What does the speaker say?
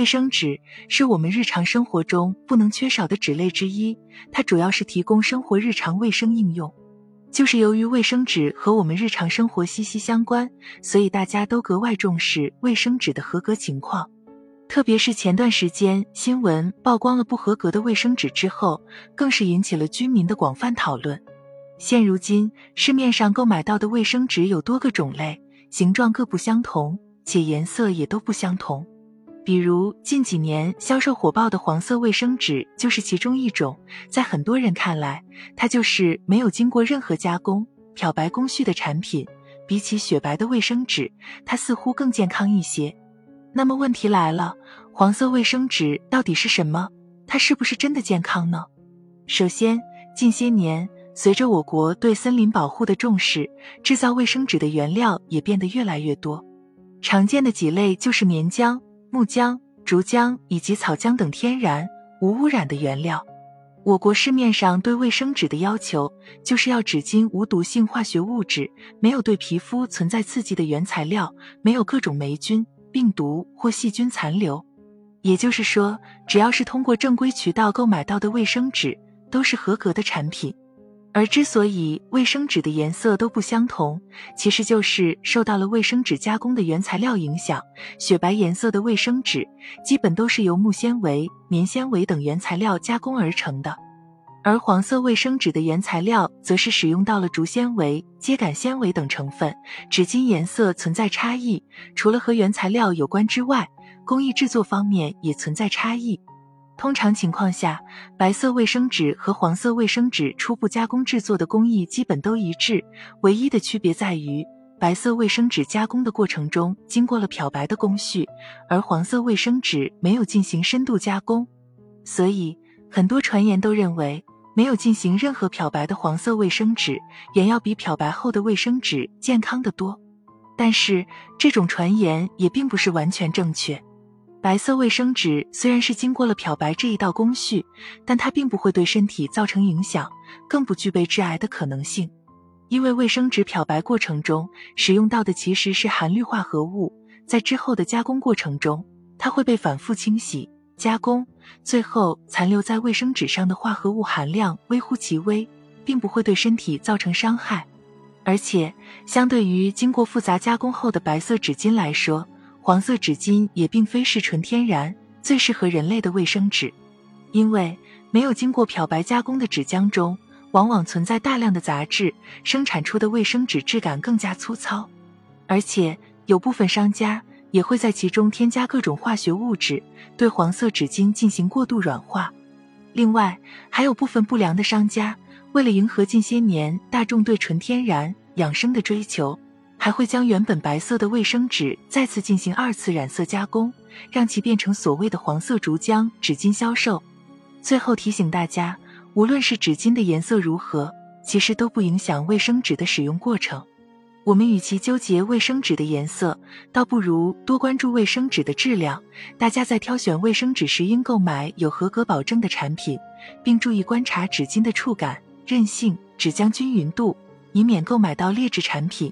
卫生纸是我们日常生活中不能缺少的纸类之一，它主要是提供生活日常卫生应用。就是由于卫生纸和我们日常生活息息相关，所以大家都格外重视卫生纸的合格情况。特别是前段时间新闻曝光了不合格的卫生纸之后，更是引起了居民的广泛讨论。现如今市面上购买到的卫生纸有多个种类，形状各不相同，且颜色也都不相同。比如近几年销售火爆的黄色卫生纸就是其中一种。在很多人看来，它就是没有经过任何加工、漂白工序的产品。比起雪白的卫生纸，它似乎更健康一些。那么问题来了，黄色卫生纸到底是什么？它是不是真的健康呢？首先，近些年随着我国对森林保护的重视，制造卫生纸的原料也变得越来越多。常见的几类就是棉浆。木浆、竹浆以及草浆等天然无污染的原料。我国市面上对卫生纸的要求，就是要纸巾无毒性化学物质，没有对皮肤存在刺激的原材料，没有各种霉菌、病毒或细菌残留。也就是说，只要是通过正规渠道购买到的卫生纸，都是合格的产品。而之所以卫生纸的颜色都不相同，其实就是受到了卫生纸加工的原材料影响。雪白颜色的卫生纸基本都是由木纤维、棉纤维等原材料加工而成的，而黄色卫生纸的原材料则是使用到了竹纤维、秸秆纤维等成分，纸巾颜色存在差异。除了和原材料有关之外，工艺制作方面也存在差异。通常情况下，白色卫生纸和黄色卫生纸初步加工制作的工艺基本都一致，唯一的区别在于白色卫生纸加工的过程中经过了漂白的工序，而黄色卫生纸没有进行深度加工。所以，很多传言都认为没有进行任何漂白的黄色卫生纸远要比漂白后的卫生纸健康的多。但是，这种传言也并不是完全正确。白色卫生纸虽然是经过了漂白这一道工序，但它并不会对身体造成影响，更不具备致癌的可能性。因为卫生纸漂白过程中使用到的其实是含氯化合物，在之后的加工过程中，它会被反复清洗、加工，最后残留在卫生纸上的化合物含量微乎其微，并不会对身体造成伤害。而且，相对于经过复杂加工后的白色纸巾来说，黄色纸巾也并非是纯天然、最适合人类的卫生纸，因为没有经过漂白加工的纸浆中，往往存在大量的杂质，生产出的卫生纸质感更加粗糙。而且有部分商家也会在其中添加各种化学物质，对黄色纸巾进行过度软化。另外，还有部分不良的商家，为了迎合近些年大众对纯天然、养生的追求。还会将原本白色的卫生纸再次进行二次染色加工，让其变成所谓的黄色竹浆纸巾销售。最后提醒大家，无论是纸巾的颜色如何，其实都不影响卫生纸的使用过程。我们与其纠结卫生纸的颜色，倒不如多关注卫生纸的质量。大家在挑选卫生纸时，应购买有合格保证的产品，并注意观察纸巾的触感、韧性、纸浆均匀度，以免购买到劣质产品。